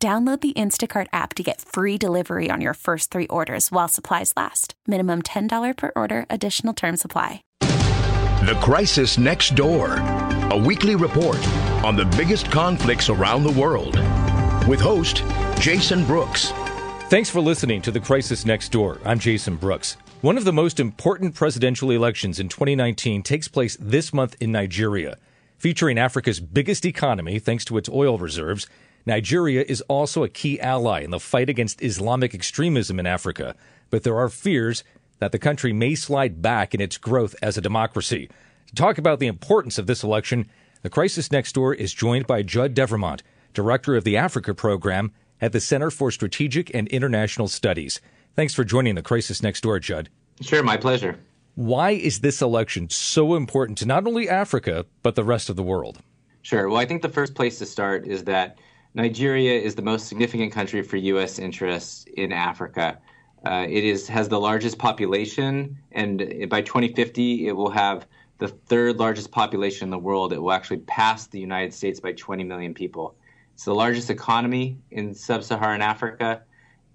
Download the Instacart app to get free delivery on your first three orders while supplies last. Minimum $10 per order, additional term supply. The Crisis Next Door, a weekly report on the biggest conflicts around the world. With host Jason Brooks. Thanks for listening to The Crisis Next Door. I'm Jason Brooks. One of the most important presidential elections in 2019 takes place this month in Nigeria. Featuring Africa's biggest economy thanks to its oil reserves Nigeria is also a key ally in the fight against Islamic extremism in Africa, but there are fears that the country may slide back in its growth as a democracy. To talk about the importance of this election, the Crisis Next Door is joined by Judd Devermont, Director of the Africa Program at the Center for Strategic and International Studies. Thanks for joining the Crisis Next Door, Judd. Sure, my pleasure. Why is this election so important to not only Africa, but the rest of the world? Sure. Well, I think the first place to start is that Nigeria is the most significant country for U.S. interests in Africa. Uh, it is has the largest population, and by 2050, it will have the third largest population in the world. It will actually pass the United States by 20 million people. It's the largest economy in sub-Saharan Africa,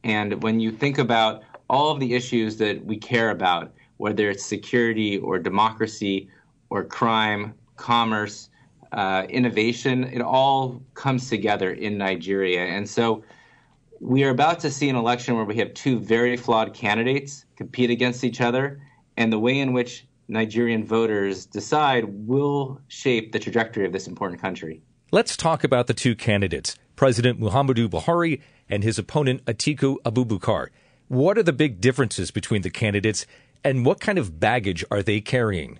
and when you think about all of the issues that we care about, whether it's security or democracy or crime, commerce, uh, innovation, it all comes together in Nigeria. And so we are about to see an election where we have two very flawed candidates compete against each other, and the way in which Nigerian voters decide will shape the trajectory of this important country. Let's talk about the two candidates, President Muhammadu Buhari and his opponent Atiku Abubakar. What are the big differences between the candidates, and what kind of baggage are they carrying?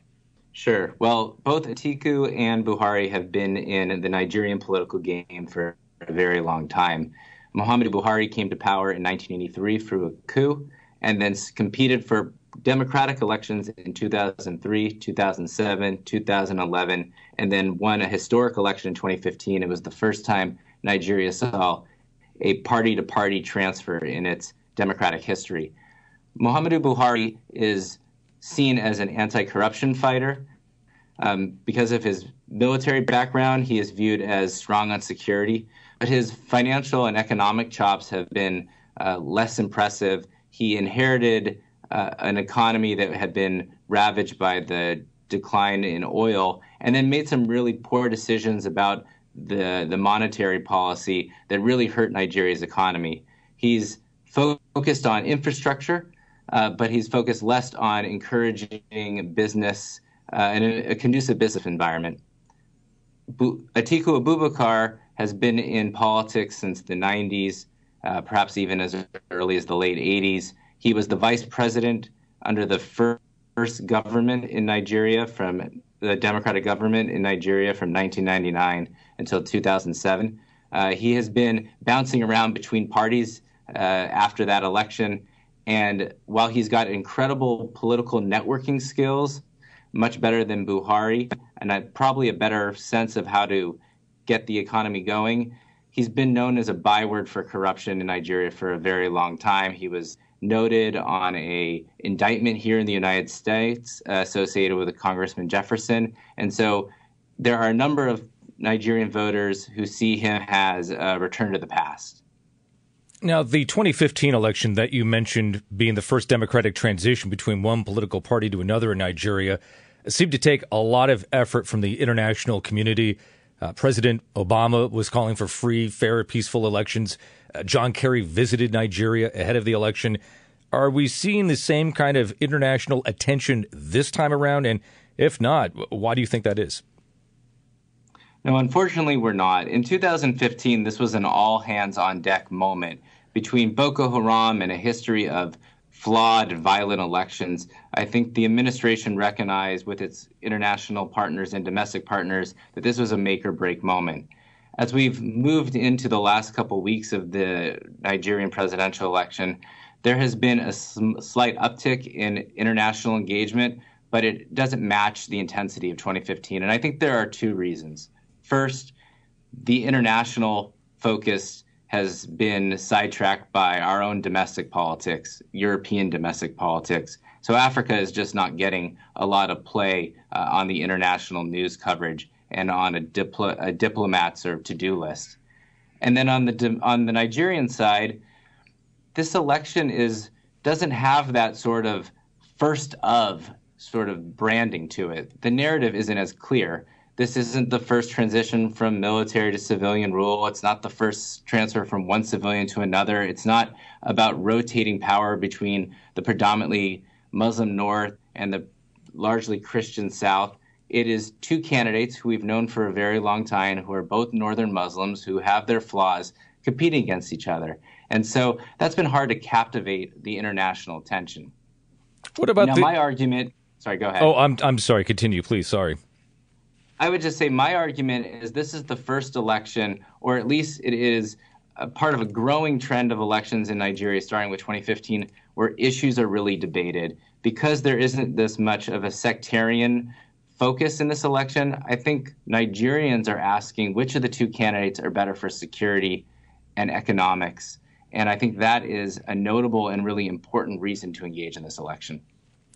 Sure. Well, both Atiku and Buhari have been in the Nigerian political game for a very long time. Muhammadu Buhari came to power in 1983 through a coup and then competed for democratic elections in 2003, 2007, 2011, and then won a historic election in 2015. It was the first time Nigeria saw a party to party transfer in its democratic history. Muhammadu Buhari is seen as an anti corruption fighter. Um, because of his military background, he is viewed as strong on security, but his financial and economic chops have been uh, less impressive. He inherited uh, an economy that had been ravaged by the decline in oil, and then made some really poor decisions about the the monetary policy that really hurt Nigeria's economy. He's focused on infrastructure, uh, but he's focused less on encouraging business uh, and a, conducive business environment. Bu- Atiku Abubakar has been in politics since the 90s, uh, perhaps even as early as the late 80s. He was the vice president under the first, first government in Nigeria from the Democratic government in Nigeria from 1999 until 2007. Uh, he has been bouncing around between parties uh, after that election and while he's got incredible political networking skills, much better than Buhari, and a, probably a better sense of how to get the economy going, he's been known as a byword for corruption in Nigeria for a very long time. He was noted on a indictment here in the United States uh, associated with a Congressman Jefferson, and so there are a number of Nigerian voters who see him as a return to the past. Now, the 2015 election that you mentioned being the first democratic transition between one political party to another in Nigeria seemed to take a lot of effort from the international community. Uh, President Obama was calling for free, fair, peaceful elections. Uh, John Kerry visited Nigeria ahead of the election. Are we seeing the same kind of international attention this time around? And if not, why do you think that is? No, unfortunately, we're not. In 2015, this was an all hands on deck moment between Boko Haram and a history of flawed, violent elections. I think the administration recognized with its international partners and domestic partners that this was a make or break moment. as we've moved into the last couple weeks of the Nigerian presidential election, there has been a sm- slight uptick in international engagement, but it doesn't match the intensity of 2015. And I think there are two reasons. First, the international focus has been sidetracked by our own domestic politics, European domestic politics. So Africa is just not getting a lot of play uh, on the international news coverage and on a, dipl- a diplomat's or to-do list. And then on the on the Nigerian side, this election is doesn't have that sort of first of sort of branding to it. The narrative isn't as clear. This isn't the first transition from military to civilian rule. It's not the first transfer from one civilian to another. It's not about rotating power between the predominantly Muslim North and the largely Christian South. It is two candidates who we've known for a very long time who are both Northern Muslims who have their flaws competing against each other. And so that's been hard to captivate the international attention. What about now, the... my argument? Sorry, go ahead. Oh, I'm I'm sorry. Continue, please. Sorry. I would just say my argument is this is the first election, or at least it is a part of a growing trend of elections in Nigeria, starting with 2015, where issues are really debated. Because there isn't this much of a sectarian focus in this election, I think Nigerians are asking which of the two candidates are better for security and economics. And I think that is a notable and really important reason to engage in this election.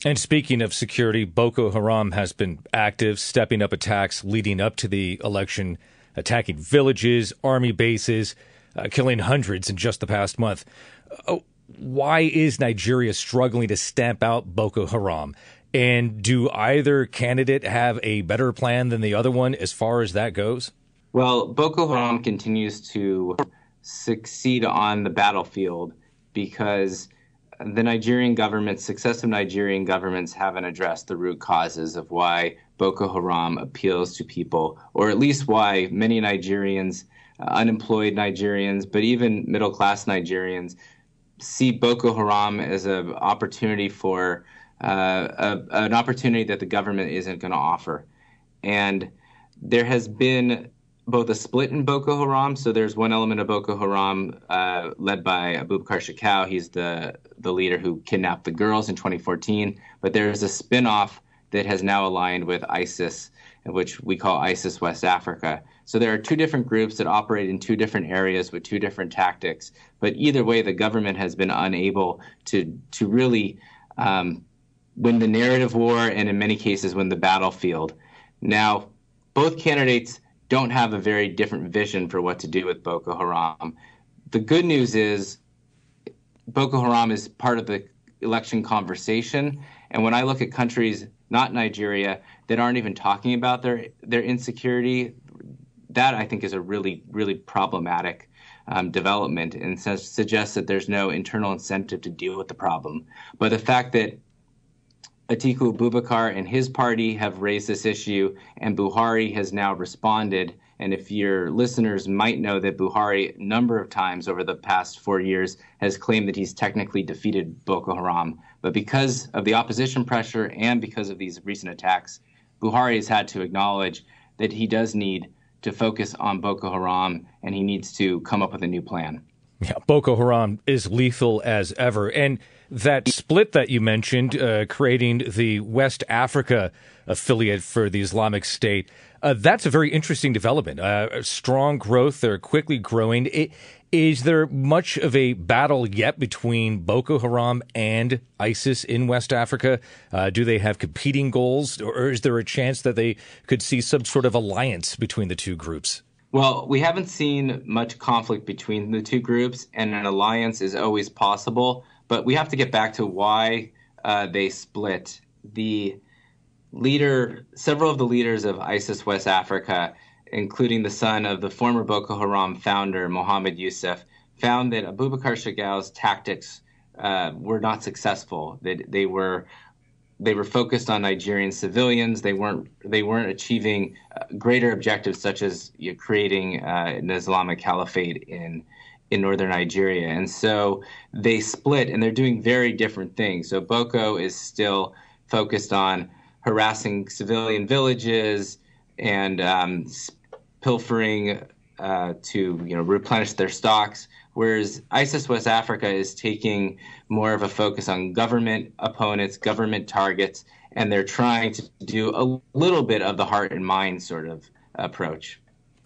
And speaking of security, Boko Haram has been active, stepping up attacks leading up to the election, attacking villages, army bases, uh, killing hundreds in just the past month. Uh, why is Nigeria struggling to stamp out Boko Haram? And do either candidate have a better plan than the other one as far as that goes? Well, Boko Haram continues to succeed on the battlefield because the Nigerian government, successive Nigerian governments haven't addressed the root causes of why Boko Haram appeals to people, or at least why many Nigerians, uh, unemployed Nigerians, but even middle class Nigerians, see Boko Haram as an opportunity for uh, a, an opportunity that the government isn't going to offer. And there has been both a split in Boko Haram. So there's one element of Boko Haram uh, led by Abubakar Shekau. He's the the leader who kidnapped the girls in 2014. But there's a spin-off that has now aligned with ISIS, which we call ISIS West Africa. So there are two different groups that operate in two different areas with two different tactics. But either way, the government has been unable to to really um, win the narrative war, and in many cases, win the battlefield. Now, both candidates don't have a very different vision for what to do with Boko Haram. The good news is Boko Haram is part of the election conversation. And when I look at countries, not Nigeria, that aren't even talking about their, their insecurity, that I think is a really, really problematic um, development and suggests that there's no internal incentive to deal with the problem. But the fact that Atiku Abubakar and his party have raised this issue, and Buhari has now responded. And if your listeners might know that Buhari, a number of times over the past four years, has claimed that he's technically defeated Boko Haram. But because of the opposition pressure and because of these recent attacks, Buhari has had to acknowledge that he does need to focus on Boko Haram and he needs to come up with a new plan. Yeah, Boko Haram is lethal as ever. And that split that you mentioned, uh, creating the West Africa affiliate for the Islamic State, uh, that's a very interesting development. Uh, strong growth, they're quickly growing. It, is there much of a battle yet between Boko Haram and ISIS in West Africa? Uh, do they have competing goals, or is there a chance that they could see some sort of alliance between the two groups? Well, we haven't seen much conflict between the two groups, and an alliance is always possible. But we have to get back to why uh, they split. The leader, several of the leaders of ISIS West Africa, including the son of the former Boko Haram founder, Mohammed Yusuf, found that Abubakar Shekau's tactics uh, were not successful. That they were they were focused on Nigerian civilians. They weren't they weren't achieving uh, greater objectives such as you know, creating uh, an Islamic caliphate in in northern Nigeria. And so they split, and they're doing very different things. So Boko is still focused on harassing civilian villages and um, pilfering uh, to you know replenish their stocks, whereas ISIS West Africa is taking more of a focus on government opponents, government targets, and they're trying to do a little bit of the heart and mind sort of approach.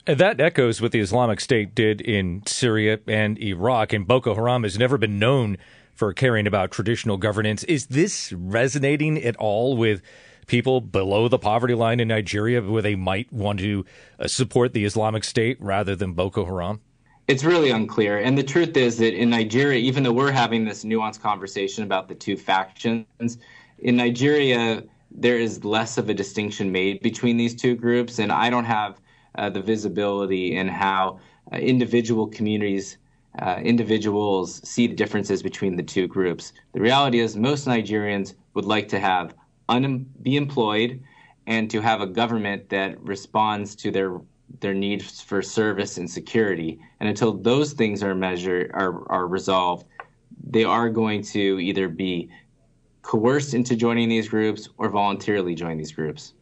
And that echoes what the Islamic State did in Syria and Iraq, and Boko Haram has never been known for caring about traditional governance. Is this resonating at all with people below the poverty line in Nigeria where they might want to uh, support the Islamic State rather than Boko Haram? It's really unclear. And the truth is that in Nigeria, even though we're having this nuanced conversation about the two factions, in Nigeria, there is less of a distinction made between these two groups. And I don't have uh, the visibility in how uh, individual communities, uh, individuals see the differences between the two groups. The reality is, most Nigerians would like to have un- be employed and to have a government that responds to their their needs for service and security. And until those things are measured are, are resolved, they are going to either be coerced into joining these groups or voluntarily join these groups.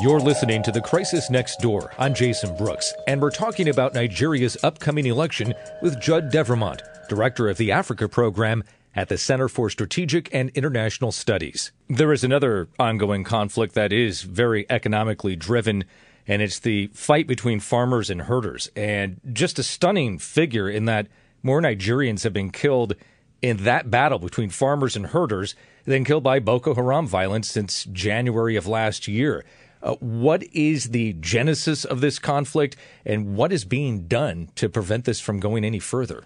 You're listening to The Crisis Next Door. I'm Jason Brooks, and we're talking about Nigeria's upcoming election with Judd Devermont, director of the Africa program at the Center for Strategic and International Studies. There is another ongoing conflict that is very economically driven, and it's the fight between farmers and herders. And just a stunning figure in that more Nigerians have been killed in that battle between farmers and herders than killed by Boko Haram violence since January of last year. Uh, what is the genesis of this conflict, and what is being done to prevent this from going any further?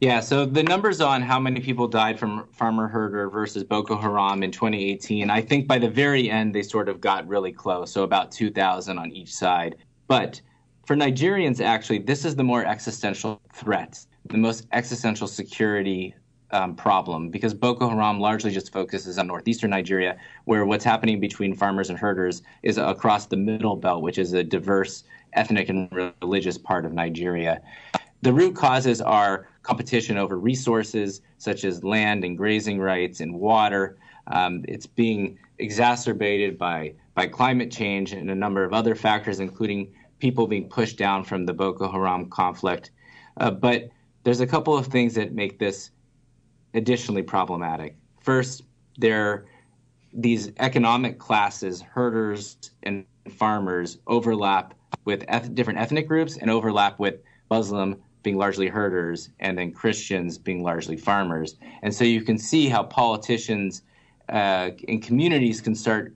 Yeah, so the numbers on how many people died from farmer herder versus Boko Haram in 2018, I think by the very end they sort of got really close, so about 2,000 on each side. But for Nigerians, actually, this is the more existential threat, the most existential security um, problem because Boko Haram largely just focuses on northeastern Nigeria, where what's happening between farmers and herders is across the middle belt, which is a diverse ethnic and religious part of Nigeria. The root causes are competition over resources such as land and grazing rights and water. Um, it's being exacerbated by, by climate change and a number of other factors, including people being pushed down from the Boko Haram conflict. Uh, but there's a couple of things that make this additionally problematic. First, there these economic classes, herders and farmers, overlap with eth- different ethnic groups and overlap with Muslim being largely herders and then Christians being largely farmers. And so you can see how politicians uh, and communities can start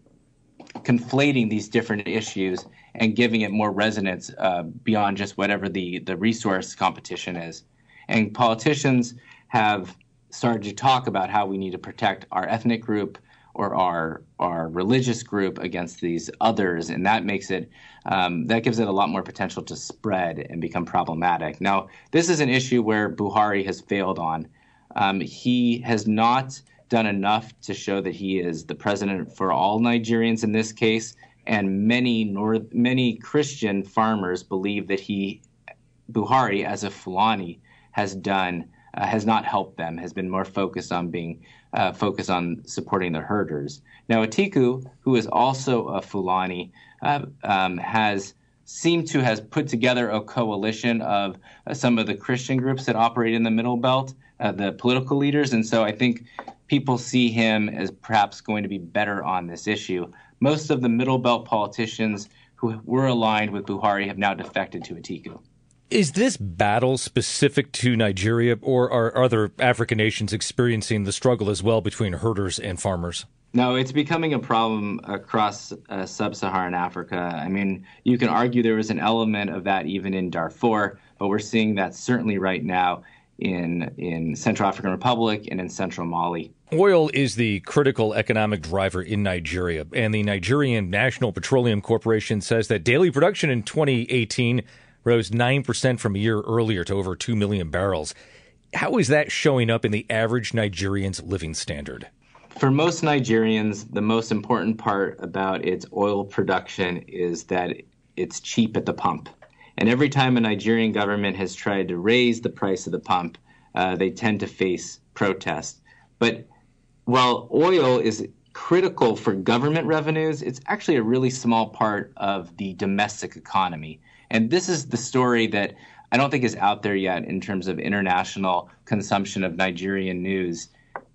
conflating these different issues and giving it more resonance uh, beyond just whatever the, the resource competition is. And politicians have started to talk about how we need to protect our ethnic group or our our religious group against these others, and that makes it um, that gives it a lot more potential to spread and become problematic. Now, this is an issue where Buhari has failed on. Um, he has not done enough to show that he is the president for all Nigerians in this case, and many North, many Christian farmers believe that he Buhari, as a Fulani, has done uh, has not helped them, has been more focused on being uh, focused on supporting the herders. Now, Atiku, who is also a Fulani, uh, um, has seemed to has put together a coalition of uh, some of the Christian groups that operate in the Middle Belt, uh, the political leaders, and so I think people see him as perhaps going to be better on this issue. Most of the Middle Belt politicians who were aligned with Buhari have now defected to Atiku. Is this battle specific to Nigeria, or are other African nations experiencing the struggle as well between herders and farmers? No, it's becoming a problem across uh, sub Saharan Africa. I mean, you can argue there was an element of that even in Darfur, but we're seeing that certainly right now in, in Central African Republic and in central Mali. Oil is the critical economic driver in Nigeria, and the Nigerian National Petroleum Corporation says that daily production in 2018 rose 9% from a year earlier to over 2 million barrels. How is that showing up in the average Nigerian's living standard? For most Nigerians, the most important part about its oil production is that it's cheap at the pump. And every time a Nigerian government has tried to raise the price of the pump, uh, they tend to face protest. But while oil is critical for government revenues, it's actually a really small part of the domestic economy. And this is the story that I don't think is out there yet in terms of international consumption of Nigerian news.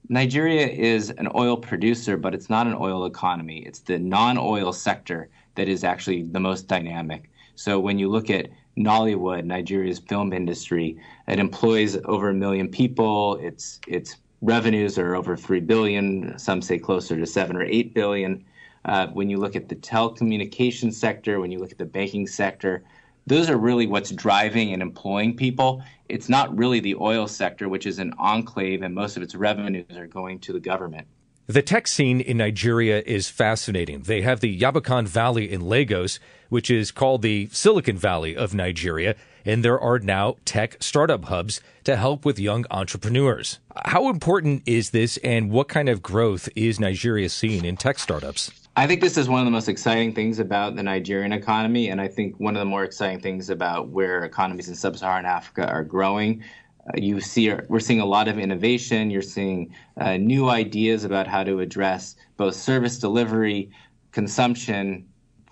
Nigeria is an oil producer, but it's not an oil economy. It's the non oil sector that is actually the most dynamic. So when you look at Nollywood, Nigeria's film industry, it employs over a million people. Its its revenues are over three billion. Some say closer to seven or eight billion. Uh, when you look at the telecommunications sector, when you look at the banking sector, those are really what's driving and employing people. It's not really the oil sector, which is an enclave, and most of its revenues are going to the government. The tech scene in Nigeria is fascinating. They have the Yabacon Valley in Lagos, which is called the Silicon Valley of Nigeria, and there are now tech startup hubs to help with young entrepreneurs. How important is this, and what kind of growth is Nigeria seeing in tech startups? I think this is one of the most exciting things about the Nigerian economy, and I think one of the more exciting things about where economies in sub-Saharan Africa are growing. Uh, you see, we're seeing a lot of innovation. You're seeing uh, new ideas about how to address both service delivery, consumption,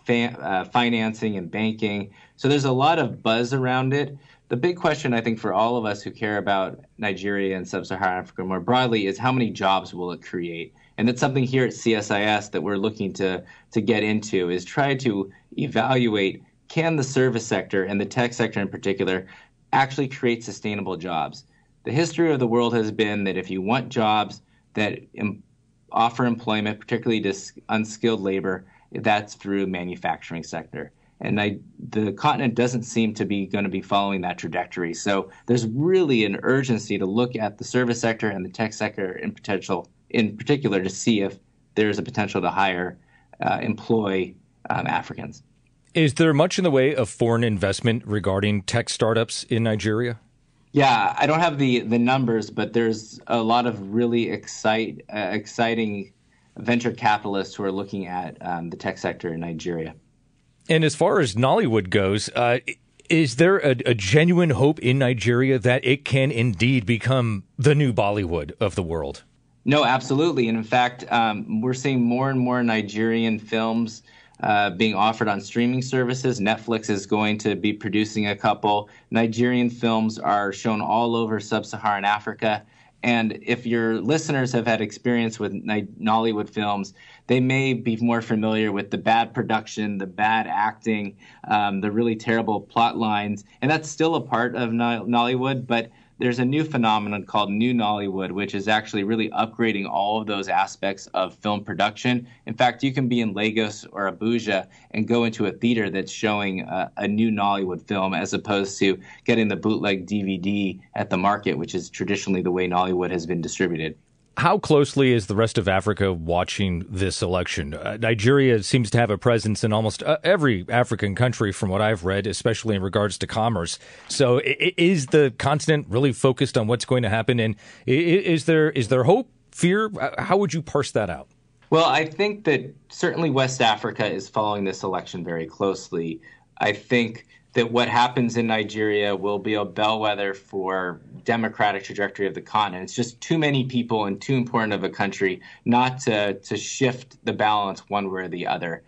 fa- uh, financing, and banking. So there's a lot of buzz around it. The big question, I think, for all of us who care about Nigeria and sub-Saharan Africa more broadly is how many jobs will it create? and that's something here at CSIS that we're looking to to get into is try to evaluate can the service sector and the tech sector in particular actually create sustainable jobs. The history of the world has been that if you want jobs that em- offer employment, particularly to unskilled labor, that's through manufacturing sector. And I, the continent doesn't seem to be going to be following that trajectory. So there's really an urgency to look at the service sector and the tech sector in potential in particular to see if there's a potential to hire, uh, employ um, Africans. Is there much in the way of foreign investment regarding tech startups in Nigeria? Yeah, I don't have the, the numbers, but there's a lot of really excite, uh, exciting venture capitalists who are looking at um, the tech sector in Nigeria. And as far as Nollywood goes, uh, is there a, a, genuine hope in Nigeria that it can indeed become the new Bollywood of the world? No, absolutely. And in fact, um, we're seeing more and more Nigerian films uh, being offered on streaming services. Netflix is going to be producing a couple. Nigerian films are shown all over sub Saharan Africa. And if your listeners have had experience with Nollywood films, they may be more familiar with the bad production, the bad acting, um, the really terrible plot lines. And that's still a part of Nollywood, but there's a new phenomenon called New Nollywood, which is actually really upgrading all of those aspects of film production. In fact, you can be in Lagos or Abuja and go into a theater that's showing a, a new Nollywood film as opposed to getting the bootleg DVD at the market, which is traditionally the way Nollywood has been distributed. How closely is the rest of Africa watching this election? Uh, Nigeria seems to have a presence in almost uh, every African country, from what I've read, especially in regards to commerce. So, is the continent really focused on what's going to happen? And is there is there hope, fear? Uh, how would you parse that out? Well, I think that certainly West Africa is following this election very closely. I think that what happens in Nigeria will be a bellwether for democratic trajectory of the continent. It's just too many people and too important of a country not to to shift the balance one way or the other.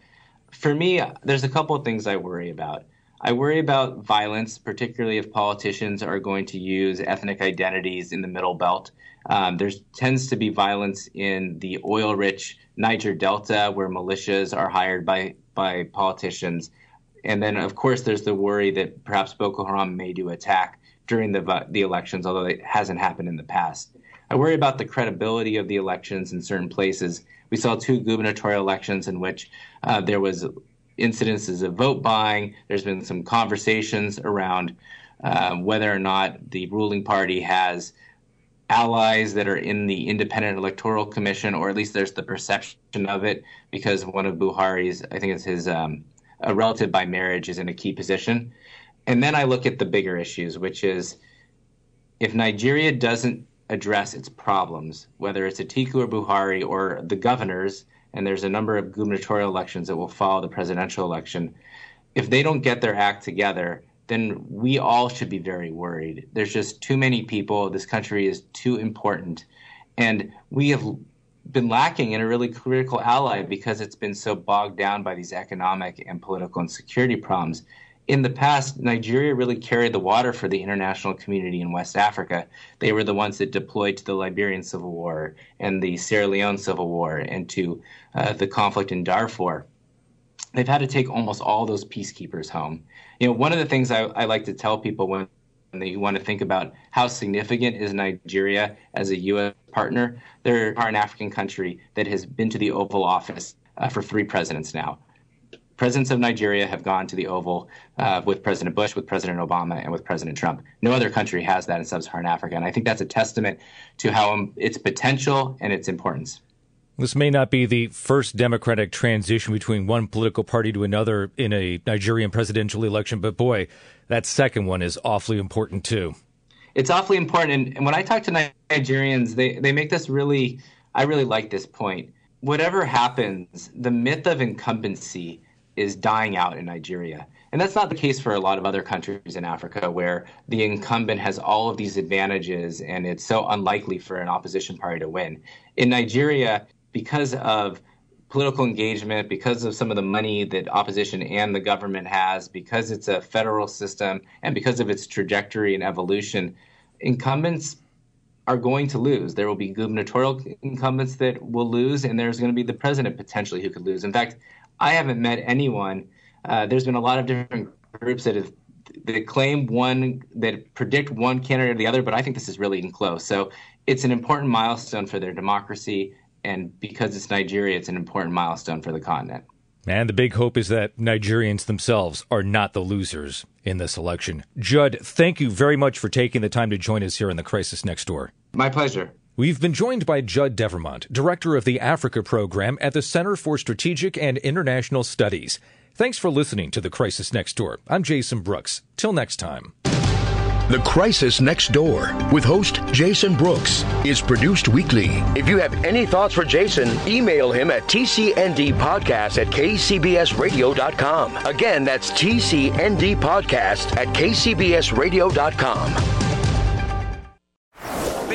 For me, there's a couple of things I worry about. I worry about violence, particularly if politicians are going to use ethnic identities in the Middle Belt. Um, there tends to be violence in the oil-rich Niger Delta, where militias are hired by by politicians and then, of course, there's the worry that perhaps Boko Haram may do attack during the the elections, although it hasn't happened in the past. I worry about the credibility of the elections in certain places. We saw two gubernatorial elections in which uh, there was incidences of vote buying. There's been some conversations around uh, whether or not the ruling party has allies that are in the Independent Electoral Commission, or at least there's the perception of it, because one of Buhari's, I think it's his um, a relative by marriage is in a key position. And then I look at the bigger issues, which is if Nigeria doesn't address its problems, whether it's Atiku or Buhari or the governors, and there's a number of gubernatorial elections that will follow the presidential election, if they don't get their act together, then we all should be very worried. There's just too many people. This country is too important. And we have been lacking in a really critical ally because it's been so bogged down by these economic and political and security problems. In the past, Nigeria really carried the water for the international community in West Africa. They were the ones that deployed to the Liberian Civil War and the Sierra Leone Civil War and to uh, the conflict in Darfur. They've had to take almost all those peacekeepers home. You know, one of the things I, I like to tell people when they want to think about how significant is Nigeria as a U.S. partner. They're an African country that has been to the Oval Office uh, for three presidents now. Presidents of Nigeria have gone to the Oval uh, with President Bush, with President Obama, and with President Trump. No other country has that in sub-Saharan Africa, and I think that's a testament to how um, its potential and its importance. This may not be the first democratic transition between one political party to another in a Nigerian presidential election, but boy, that second one is awfully important too. It's awfully important. And, and when I talk to Nigerians, they, they make this really, I really like this point. Whatever happens, the myth of incumbency is dying out in Nigeria. And that's not the case for a lot of other countries in Africa where the incumbent has all of these advantages and it's so unlikely for an opposition party to win. In Nigeria, because of political engagement, because of some of the money that opposition and the government has, because it's a federal system, and because of its trajectory and evolution, incumbents are going to lose. There will be gubernatorial incumbents that will lose, and there's going to be the president potentially who could lose. In fact, I haven't met anyone. Uh, there's been a lot of different groups that have that claim one that predict one candidate or the other, but I think this is really close. So it's an important milestone for their democracy and because it's Nigeria, it's an important milestone for the continent. And the big hope is that Nigerians themselves are not the losers in this election. Judd, thank you very much for taking the time to join us here in the Crisis Next Door. My pleasure. We've been joined by Judd Devermont, Director of the Africa Program at the Center for Strategic and International Studies. Thanks for listening to The Crisis Next Door. I'm Jason Brooks. Till next time. The Crisis Next Door with host Jason Brooks is produced weekly. If you have any thoughts for Jason, email him at tcndpodcast at kcbsradio.com. Again, that's tcndpodcast at kcbsradio.com.